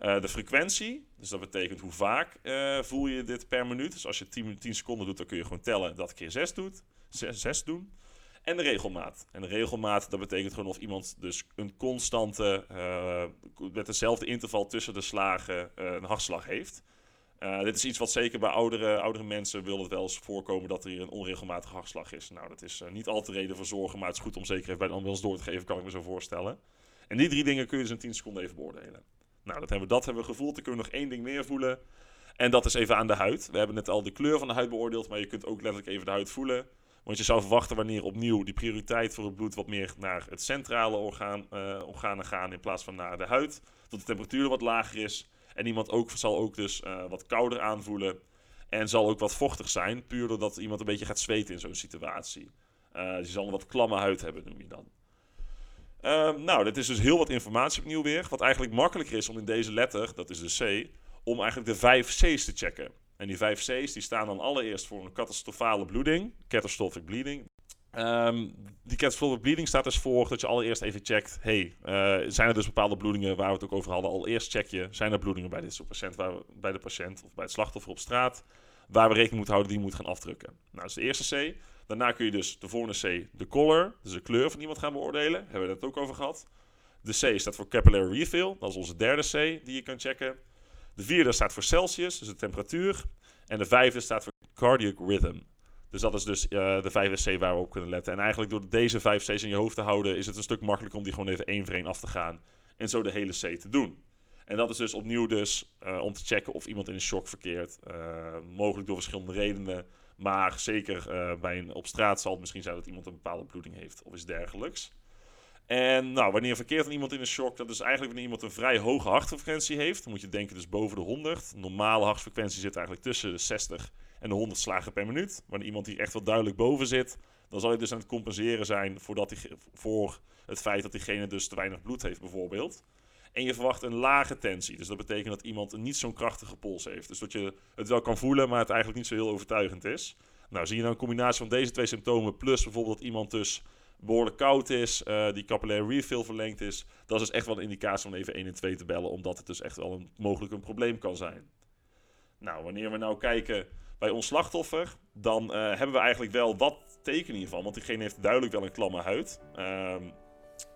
Uh, de frequentie, dus dat betekent hoe vaak uh, voel je dit per minuut. Dus als je 10, 10 seconden doet, dan kun je gewoon tellen dat keer 6 doet. 6, 6 doen. En de regelmaat. En de regelmaat, dat betekent gewoon of iemand dus een constante, uh, met dezelfde interval tussen de slagen, uh, een hartslag heeft. Uh, dit is iets wat zeker bij oudere, oudere mensen wil het wel eens voorkomen dat er hier een onregelmatige hartslag is. Nou, dat is niet altijd de reden voor zorgen, maar het is goed om zeker even bij de ambulance door te geven, kan ik me zo voorstellen. En die drie dingen kun je dus in 10 seconden even beoordelen. Nou, dat hebben, dat hebben we gevoeld. Dan kunnen we nog één ding meer voelen. En dat is even aan de huid. We hebben net al de kleur van de huid beoordeeld, maar je kunt ook letterlijk even de huid voelen. Want je zou verwachten wanneer opnieuw die prioriteit voor het bloed wat meer naar het centrale orgaan, uh, organen gaan in plaats van naar de huid. Dat de temperatuur wat lager is. En iemand ook, zal ook dus uh, wat kouder aanvoelen. En zal ook wat vochtig zijn, puur doordat iemand een beetje gaat zweten in zo'n situatie. Uh, die zal een wat klamme huid hebben, noem je dan. Uh, nou, dit is dus heel wat informatie opnieuw weer. Wat eigenlijk makkelijker is om in deze letter, dat is de C, om eigenlijk de vijf C's te checken. En die vijf C's die staan dan allereerst voor een catastrofale bloeding, catastrophic bleeding. Um, die catastrophic bleeding staat dus voor dat je allereerst even checkt: hey, uh, zijn er dus bepaalde bloedingen waar we het ook over hadden? Allereerst check je: zijn er bloedingen bij, dit soort patiënt, waar we, bij de patiënt of bij het slachtoffer op straat, waar we rekening moeten houden die moet gaan afdrukken? Nou, dat is de eerste C. Daarna kun je dus de volgende C, de color, dus de kleur van iemand gaan beoordelen. Hebben we het ook over gehad. De C staat voor capillary refill, dat is onze derde C die je kan checken. De vierde staat voor Celsius, dus de temperatuur. En de vijfde staat voor cardiac rhythm. Dus dat is dus uh, de vijfde C waar we op kunnen letten. En eigenlijk door deze vijf C's in je hoofd te houden, is het een stuk makkelijker om die gewoon even één voor één af te gaan. En zo de hele C te doen. En dat is dus opnieuw dus eh, om te checken of iemand in shock verkeert. Eh, mogelijk door verschillende redenen. Maar zeker eh, bij een, op straat zal het misschien zijn dat iemand een bepaalde bloeding heeft of iets dergelijks. En nou, wanneer verkeert dan iemand in een shock? Dat is eigenlijk wanneer iemand een vrij hoge hartfrequentie heeft. Dan moet je denken dus boven de 100. Normale hartfrequentie zit eigenlijk tussen de 60 en de 100 slagen per minuut. Wanneer iemand die echt wel duidelijk boven zit, dan zal je dus aan het compenseren zijn voordat die, voor het feit dat diegene dus te weinig bloed heeft bijvoorbeeld. En je verwacht een lage tensie. Dus dat betekent dat iemand niet zo'n krachtige pols heeft. Dus dat je het wel kan voelen, maar het eigenlijk niet zo heel overtuigend is. Nou, zie je nou een combinatie van deze twee symptomen... plus bijvoorbeeld dat iemand dus behoorlijk koud is... Uh, die capillaire refill verlengd is... dat is echt wel een indicatie om even 1 en 2 te bellen... omdat het dus echt wel een, mogelijk een probleem kan zijn. Nou, wanneer we nou kijken bij ons slachtoffer... dan uh, hebben we eigenlijk wel wat tekenen hiervan. Want diegene heeft duidelijk wel een klamme huid... Uh,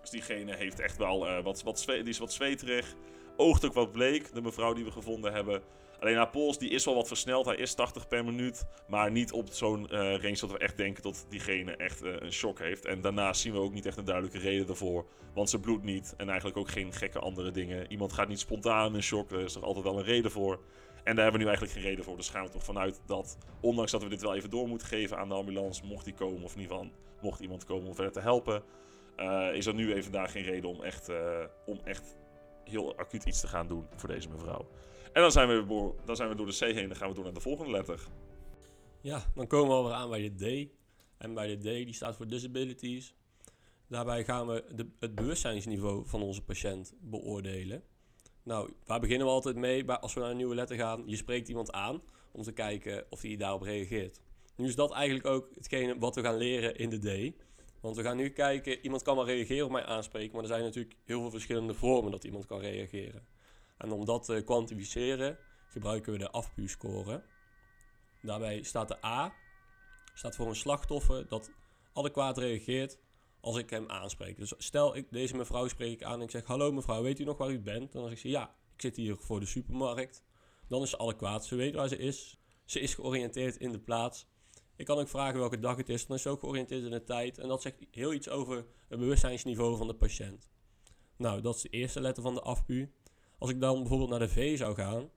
dus diegene heeft echt wel uh, wat, wat die is wat zweterig. Oogt ook wat bleek, de mevrouw die we gevonden hebben. Alleen haar pols die is wel wat versneld. Hij is 80 per minuut. Maar niet op zo'n uh, range dat we echt denken dat diegene echt uh, een shock heeft. En daarnaast zien we ook niet echt een duidelijke reden daarvoor. Want ze bloedt niet. En eigenlijk ook geen gekke andere dingen. Iemand gaat niet spontaan in shock. Er is er altijd wel een reden voor. En daar hebben we nu eigenlijk geen reden voor. Dus gaan we toch vanuit dat, ondanks dat we dit wel even door moeten geven aan de ambulance, mocht die komen, of ieder geval mocht iemand komen om verder te helpen, uh, is er nu even daar geen reden om echt, om echt heel acuut iets te gaan doen voor deze mevrouw. En dan zijn, we, dan zijn we door de C heen, dan gaan we door naar de volgende letter. Ja, dan komen we alweer aan bij de D. En bij de D, die staat voor disabilities. Daarbij gaan we de, het bewustzijnsniveau van onze patiënt beoordelen. Nou, waar beginnen we altijd mee als we naar een nieuwe letter gaan? Je spreekt iemand aan om te kijken of hij daarop reageert. Nu is dat eigenlijk ook hetgene wat we gaan leren in de D. Want we gaan nu kijken, iemand kan wel reageren op mij aanspreken, maar er zijn natuurlijk heel veel verschillende vormen dat iemand kan reageren. En om dat te kwantificeren gebruiken we de afpu-score. Daarbij staat de A staat voor een slachtoffer dat adequaat reageert als ik hem aanspreek. Dus stel ik deze mevrouw spreek ik aan en ik zeg: Hallo mevrouw, weet u nog waar u bent? Dan zeg ze: Ja, ik zit hier voor de supermarkt. Dan is ze adequaat. Ze weet waar ze is. Ze is georiënteerd in de plaats. Ik kan ook vragen welke dag het is. Dan is ze ook georiënteerd in de tijd. En dat zegt heel iets over het bewustzijnsniveau van de patiënt. Nou, dat is de eerste letter van de afpu. Als ik dan bijvoorbeeld naar de V zou gaan.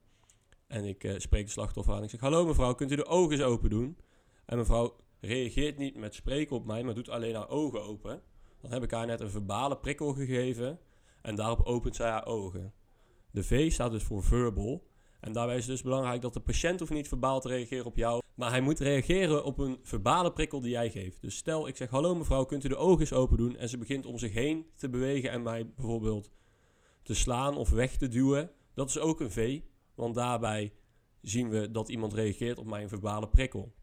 En ik uh, spreek de slachtoffer aan. Ik zeg: Hallo mevrouw, kunt u de ogen eens open doen? En mevrouw reageert niet met spreken op mij, maar doet alleen haar ogen open. Dan heb ik haar net een verbale prikkel gegeven. En daarop opent zij haar ogen. De V staat dus voor verbal. En daarbij is het dus belangrijk dat de patiënt hoeft niet verbaal te reageren op jou. Maar hij moet reageren op een verbale prikkel die jij geeft. Dus stel ik zeg hallo mevrouw, kunt u de ogen eens open doen? En ze begint om zich heen te bewegen en mij bijvoorbeeld te slaan of weg te duwen. Dat is ook een V. Want daarbij zien we dat iemand reageert op mijn verbale prikkel.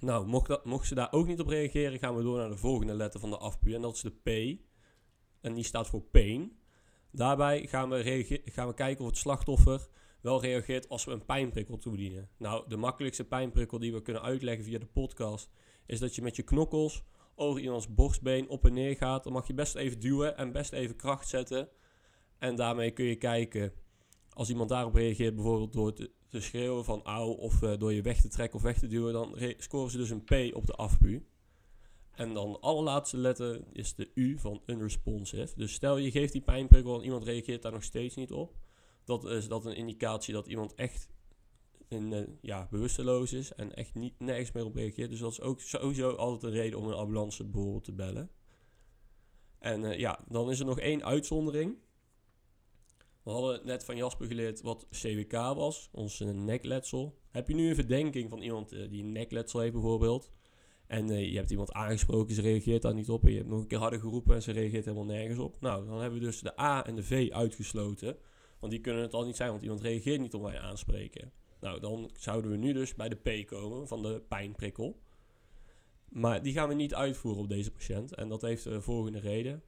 Nou, mocht, dat, mocht ze daar ook niet op reageren, gaan we door naar de volgende letter van de afpu. En dat is de P. En die staat voor pain. Daarbij gaan we, gaan we kijken of het slachtoffer wel reageert als we een pijnprikkel toedienen. Nou, de makkelijkste pijnprikkel die we kunnen uitleggen via de podcast is dat je met je knokkels over iemands borstbeen op en neer gaat. Dan mag je best even duwen en best even kracht zetten. En daarmee kun je kijken, als iemand daarop reageert, bijvoorbeeld door te, schreeuwen van auw of uh, door je weg te trekken of weg te duwen, dan scoren ze dus een P op de afpu. En dan de allerlaatste letter is de U van unresponsive. Dus stel je geeft die pijnprikkel en iemand reageert daar nog steeds niet op dat is dat een indicatie dat iemand echt in, uh, ja, bewusteloos is en echt niet, nergens meer op reageert. Dus dat is ook sowieso altijd een reden om een ambulance bijvoorbeeld te bellen. En uh, ja, dan is er nog één uitzondering. We hadden net van Jasper geleerd wat CWK was, ons nekletsel. Heb je nu een verdenking van iemand uh, die een nekletsel heeft bijvoorbeeld... En je hebt iemand aangesproken, ze reageert daar niet op. En je hebt nog een keer harder geroepen en ze reageert helemaal nergens op. Nou, dan hebben we dus de A en de V uitgesloten. Want die kunnen het al niet zijn, want iemand reageert niet op wij aanspreken. Nou, dan zouden we nu dus bij de P komen van de pijnprikkel. Maar die gaan we niet uitvoeren op deze patiënt. En dat heeft de volgende reden.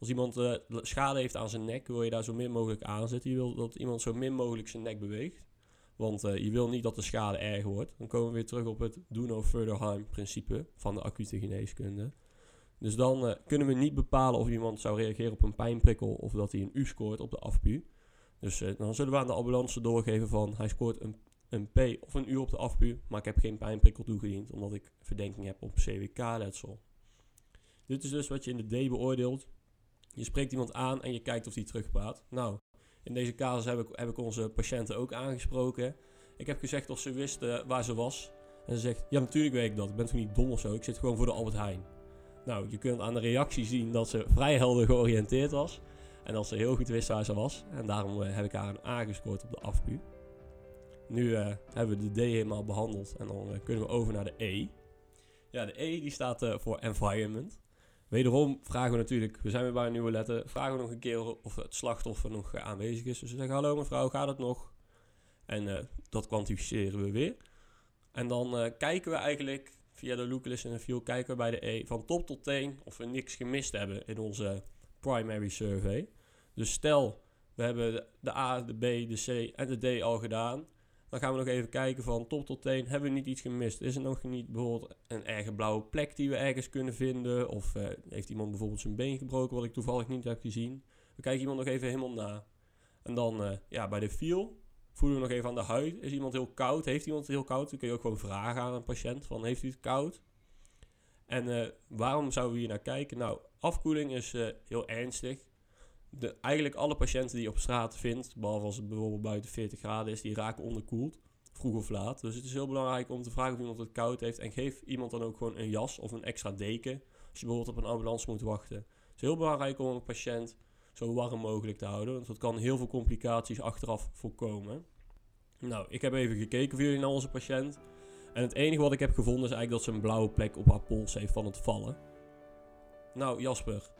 Als iemand uh, schade heeft aan zijn nek, wil je daar zo min mogelijk aanzetten. Je wil dat iemand zo min mogelijk zijn nek beweegt. Want uh, je wil niet dat de schade erger wordt. Dan komen we weer terug op het do no further harm principe van de acute geneeskunde. Dus dan uh, kunnen we niet bepalen of iemand zou reageren op een pijnprikkel of dat hij een U scoort op de afpu. Dus dan zullen we aan de ambulance doorgeven van hij scoort een, een P of een U op de afpu, maar ik heb geen pijnprikkel toegediend omdat ik verdenking heb op CWK-letsel. Dit is dus wat je in de D beoordeelt. Je spreekt iemand aan en je kijkt of hij terugpraat. Nou, In deze casus heb ik, heb ik onze patiënten ook aangesproken. Ik heb gezegd of ze wisten waar ze was. En ze zegt, ja natuurlijk weet ik dat. Ik ben toch niet dom of zo. Ik zit gewoon voor de Albert Heijn. Nou, je kunt aan de reactie zien dat ze vrij helder georiënteerd was. En dat ze heel goed wist waar ze was. En daarom eh, heb ik haar een A gescoord op de afpu. Nu eh, hebben we de D helemaal behandeld. En dan eh, kunnen we over naar de E. Ja, de E die staat voor environment. Wederom vragen we natuurlijk, we zijn weer bij een nieuwe letter, vragen we nog een keer of het slachtoffer nog eh, aanwezig is. Dus we zeggen, hallo mevrouw, gaat het nog? En eh, dat kwantificeren we weer. En dan eh, kijken we eigenlijk via de looklist en de view, kijken we bij de E van top tot teen of we niks gemist hebben in onze primary survey. Dus stel, we hebben de- de A, de B, de C en de D al gedaan. Dan gaan we nog even kijken van top tot teen, hebben we niet iets gemist? Is er nog niet bijvoorbeeld een erge blauwe plek die we ergens kunnen vinden? Of eh, heeft iemand bijvoorbeeld zijn been gebroken, wat ik toevallig niet heb gezien? We kijken iemand nog even helemaal na. En dan eh, ja, bij de feel voelen we nog even aan de huid. Is iemand heel koud? Heeft iemand heel koud? Dan kun je ook gewoon vragen aan een patiënt van heeft u het koud? En eh, waarom zouden we hier naar kijken? Nou, afkoeling is heel ernstig. De, eigenlijk alle patiënten die je op straat vindt, behalve als het bijvoorbeeld buiten 40 graden is, die raken onderkoeld. Vroeg of laat. Dus het is heel belangrijk om te vragen of iemand het koud heeft. En geef iemand dan ook gewoon een jas of een extra deken. Als je bijvoorbeeld op een ambulance moet wachten. Het is heel belangrijk om een patiënt zo warm mogelijk te houden. Want dat kan heel veel complicaties achteraf voorkomen. Nou, ik heb even gekeken voor jullie naar onze patiënt. En het enige wat ik heb gevonden is eigenlijk dat ze een blauwe plek op haar pols heeft van het vallen. Nou, Jasper,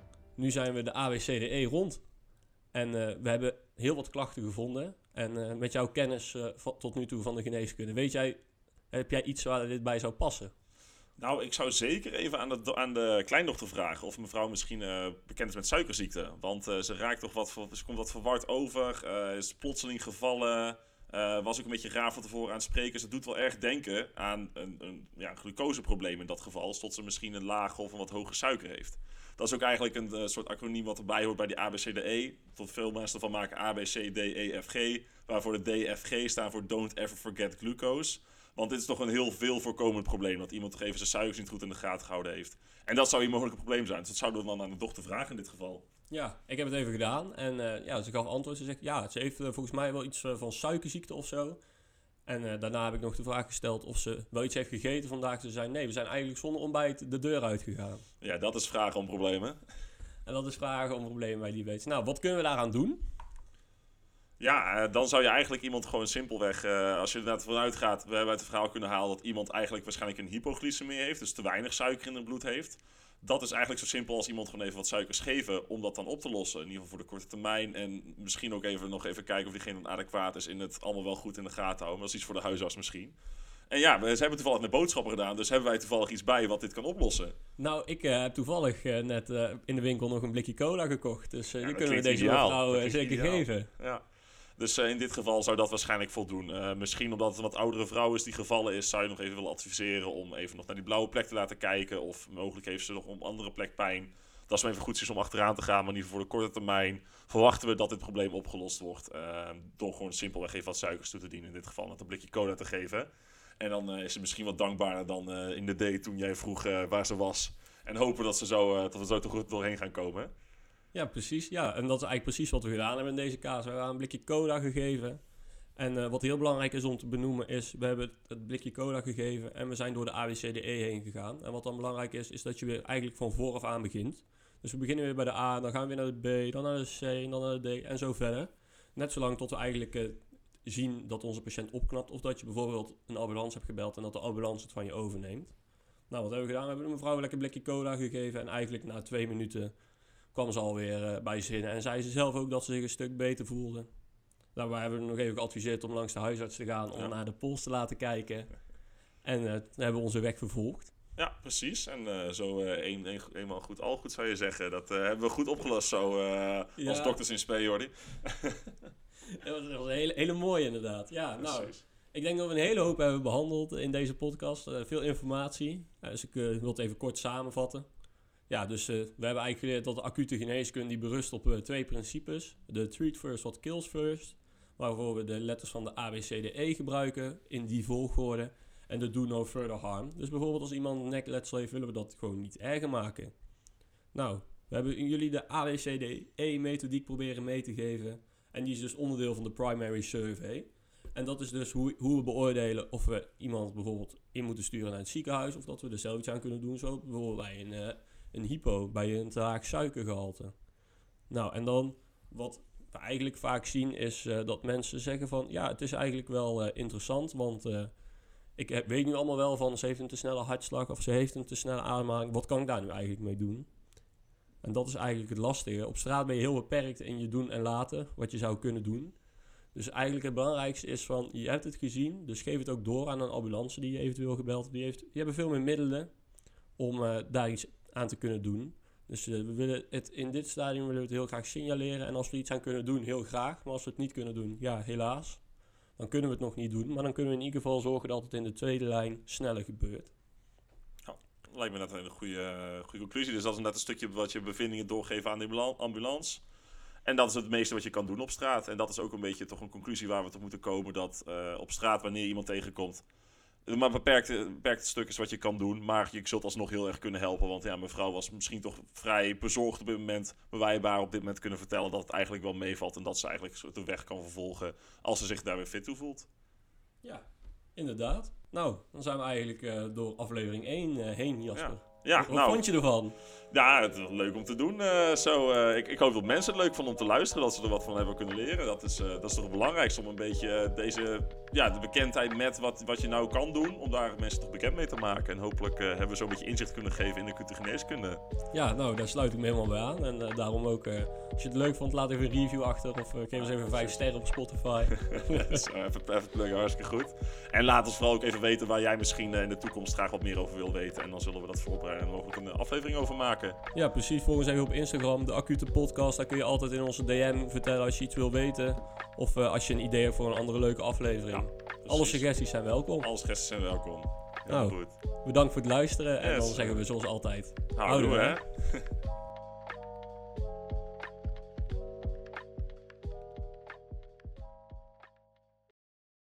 nu zijn we de ABCDE rond. En eh, we hebben heel wat klachten gevonden. En eh, met jouw kennis eh, tot nu toe van de geneeskunde, weet jij, heb jij iets waar dit bij zou passen? Nou, ik zou zeker even aan de, aan de kleindochter vragen of mevrouw misschien bekend is met suikerziekte. Want ze raakt toch wat, ze komt wat verward over, eh, is plotseling gevallen, eh, was ook een beetje raar van tevoren aan het spreken. Ze doet wel erg denken aan een, een ja, glucoseprobleem in dat geval, tot ze misschien een lage of een wat hoge suiker heeft. Dat is ook eigenlijk een eh, soort acroniem wat erbij hoort bij die ABCDE. Tot veel mensen ervan maken A, B, C, D, E, F, G. Waarvoor de D, F, G staan voor Don't Ever Forget Glucose. Want dit is toch een heel veel voorkomend probleem. Dat iemand toch even zijn suikers niet goed in de gaten gehouden heeft. En dat zou hier mogelijk een probleem zijn. Dus dat zouden we dan aan de dochter vragen in dit geval. Ja, ik heb het even gedaan. En eh, ja, ze gaf antwoord. Ze zegt, ja, ze heeft eh, volgens mij wel iets eh, van suikerziekte of zo. En daarna heb ik nog de vraag gesteld of ze wel iets heeft gegeten vandaag. Ze zei, nee, we zijn eigenlijk zonder ontbijt de deur uitgegaan. Ja, dat is vragen om problemen. En dat is vragen om problemen bij die weet. Nou, wat kunnen we daaraan doen? Ja, dan zou je eigenlijk iemand gewoon simpelweg, als je er vanuit gaat, we hebben uit het verhaal kunnen halen dat iemand eigenlijk waarschijnlijk een hypoglycemie heeft, dus te weinig suiker in het bloed heeft. Dat is eigenlijk zo simpel als iemand gewoon even wat suikers geven om dat dan op te lossen. In ieder geval voor de korte termijn. En misschien ook even nog even kijken of diegene dan adequaat is in het allemaal wel goed in de gaten houden. Maar dat is iets voor de huisarts misschien. En ja, we, ze hebben toevallig met boodschappen gedaan, dus hebben wij toevallig iets bij wat dit kan oplossen. Nou, ik eh, heb toevallig eh, net eh, in de winkel nog een blikje cola gekocht. Dus Ja, die kunnen we deze ideaal. klinkt zeker ideaal. geven. Ja. Dus eh, in dit geval zou dat waarschijnlijk voldoen. Eh, misschien omdat het een wat oudere vrouw is die gevallen is, zou je nog even willen adviseren om even nog naar die blauwe plek te laten kijken. Of mogelijk heeft ze nog een andere plek pijn. Dat is maar even goed is om achteraan te gaan. Maar in voor de korte termijn verwachten we dat dit probleem opgelost wordt. eh, door gewoon simpelweg even wat suikers toe te dienen. In dit geval met een blikje cola te geven. En dan eh, is ze misschien wat dankbaarder dan in de day toen jij vroeg waar ze was. En hopen dat, ze zo, dat we zo toch goed doorheen gaan komen. Ja, precies. Ja, en dat is eigenlijk precies wat we gedaan hebben in deze kaas. We hebben een blikje cola gegeven. En eh, wat heel belangrijk is om te benoemen is, we hebben het, blikje cola gegeven en we zijn door de ABCDE heen gegaan. En wat dan belangrijk is, is dat je weer eigenlijk van vooraf aan begint. Dus we beginnen weer bij de A, dan gaan we weer naar de B, dan naar de C, en dan naar de D en zo verder. Net zolang tot we eigenlijk eh, zien dat onze patiënt opknapt of dat je bijvoorbeeld een ambulance hebt gebeld en dat de ambulance het van je overneemt. Nou, wat hebben we gedaan? We hebben de mevrouw een lekker blikje cola gegeven en eigenlijk na twee minuten kwam ze alweer eh bij zinnen. En zei ze zelf ook dat ze zich een stuk beter voelde. Daarbij hebben we nog even geadviseerd om langs de huisarts te gaan om Ja. naar de pols te laten kijken. En eh, hebben we onze weg vervolgd. Ja, precies. En eh, zo een, een, eenmaal goed, al goed zou je zeggen. Dat hebben we goed opgelost zo Ja. als dokters in spe, Jordi. Dat was, een hele, hele mooie inderdaad. Ja, nou, Precies. ik denk dat we een hele hoop hebben behandeld in deze podcast. Veel informatie. Dus ik wil het even kort samenvatten. Ja, dus eh, we hebben eigenlijk geleerd dat de acute geneeskunde die berust op eh, twee principes. De treat first, what kills first. Waarvoor we de letters van de ABCDE gebruiken in die volgorde. En de do no further harm. Dus bijvoorbeeld als iemand een nekletsel heeft, willen we dat gewoon niet erger maken. Nou, we hebben jullie de ABCDE-methodiek proberen mee te geven. En die is dus onderdeel van de primary survey. En dat is dus hoe, hoe we beoordelen of we iemand bijvoorbeeld in moeten sturen naar het ziekenhuis. Of dat we er zelf iets aan kunnen doen. Zo bijvoorbeeld bij een, eh, een hypo, bij een te laag suikergehalte. Nou, en dan wat we eigenlijk vaak zien is eh, dat mensen zeggen van... Ja, het is eigenlijk wel eh, interessant, want... eh, ik heb- weet nu allemaal wel van ze heeft een te snelle hartslag of ze heeft een te snelle ademhaling. Wat kan ik daar nu eigenlijk mee doen? En dat is eigenlijk het lastige. Op straat ben je heel beperkt in je doen en laten, wat je zou kunnen doen. Dus eigenlijk het belangrijkste is van, je hebt het gezien, dus geef het ook door aan een ambulance die je eventueel gebeld. Die, heeft, die hebben veel meer middelen om daar iets aan te kunnen doen. Dus eh, we willen het in dit stadium willen we het heel graag signaleren. En als we iets aan kunnen doen, heel graag. Maar als we het niet kunnen doen, ja, helaas. Dan kunnen we het nog niet doen. Maar dan kunnen we in ieder geval zorgen dat het in de tweede lijn sneller gebeurt. Lijkt me net een goede, eh, goede conclusie. Dus dat is net een stukje wat je bevindingen doorgeven aan de ambula- ambulance. En dat is het meeste wat je kan doen op straat. En dat is ook een beetje toch een conclusie waar we tot moeten komen. Dat eh, op straat, wanneer iemand tegenkomt, maar beperkte, beperkte stuk is wat je kan doen. Maar je zult alsnog heel erg kunnen helpen. Want ja, mevrouw was misschien toch vrij bezorgd op dit moment. Maar wij hebben haar op dit moment kunnen vertellen dat het eigenlijk wel meevalt. En dat ze eigenlijk een de weg kan vervolgen als ze zich daar weer fit toe voelt. Ja, inderdaad. Nou, dan zijn we eigenlijk eh, door aflevering 1 eh, heen, Jasper. Ja, Wat nou, vond je ervan? Ja, het is leuk om te doen. eh, zo, eh, ik, ik hoop dat mensen het leuk vonden om te luisteren, dat ze er wat van hebben kunnen leren. Dat is, eh, dat is toch het belangrijkste om een beetje deze, ja, de bekendheid met wat, wat je nou kan doen, om daar mensen toch bekend mee te maken. En hopelijk hebben we zo een beetje inzicht kunnen geven in de cultuurgeneeskunde. Ja, nou, daar sluit ik me helemaal bij aan. En daarom ook, als je het leuk vond, laat even een review achter. Of geef ons even 5 sterren op Spotify. Zo, even, even pluggen, hartstikke goed. En laat ons vooral ook even weten waar jij misschien in de toekomst graag wat meer over wil weten. En dan zullen we dat voorbereiden en mogelijk een aflevering over maken. ja, precies. Volg ons even op Instagram, de Acute Podcast. Daar kun je altijd in onze DM vertellen als je iets wil weten. Of eh, als je een idee hebt voor een andere leuke aflevering. Alle suggesties zijn welkom. Alle gasten zijn welkom. Heel Nou, goed. Bedankt voor het luisteren. En Yes. dan zeggen we zoals altijd... Houdoe, Houdoe, hè?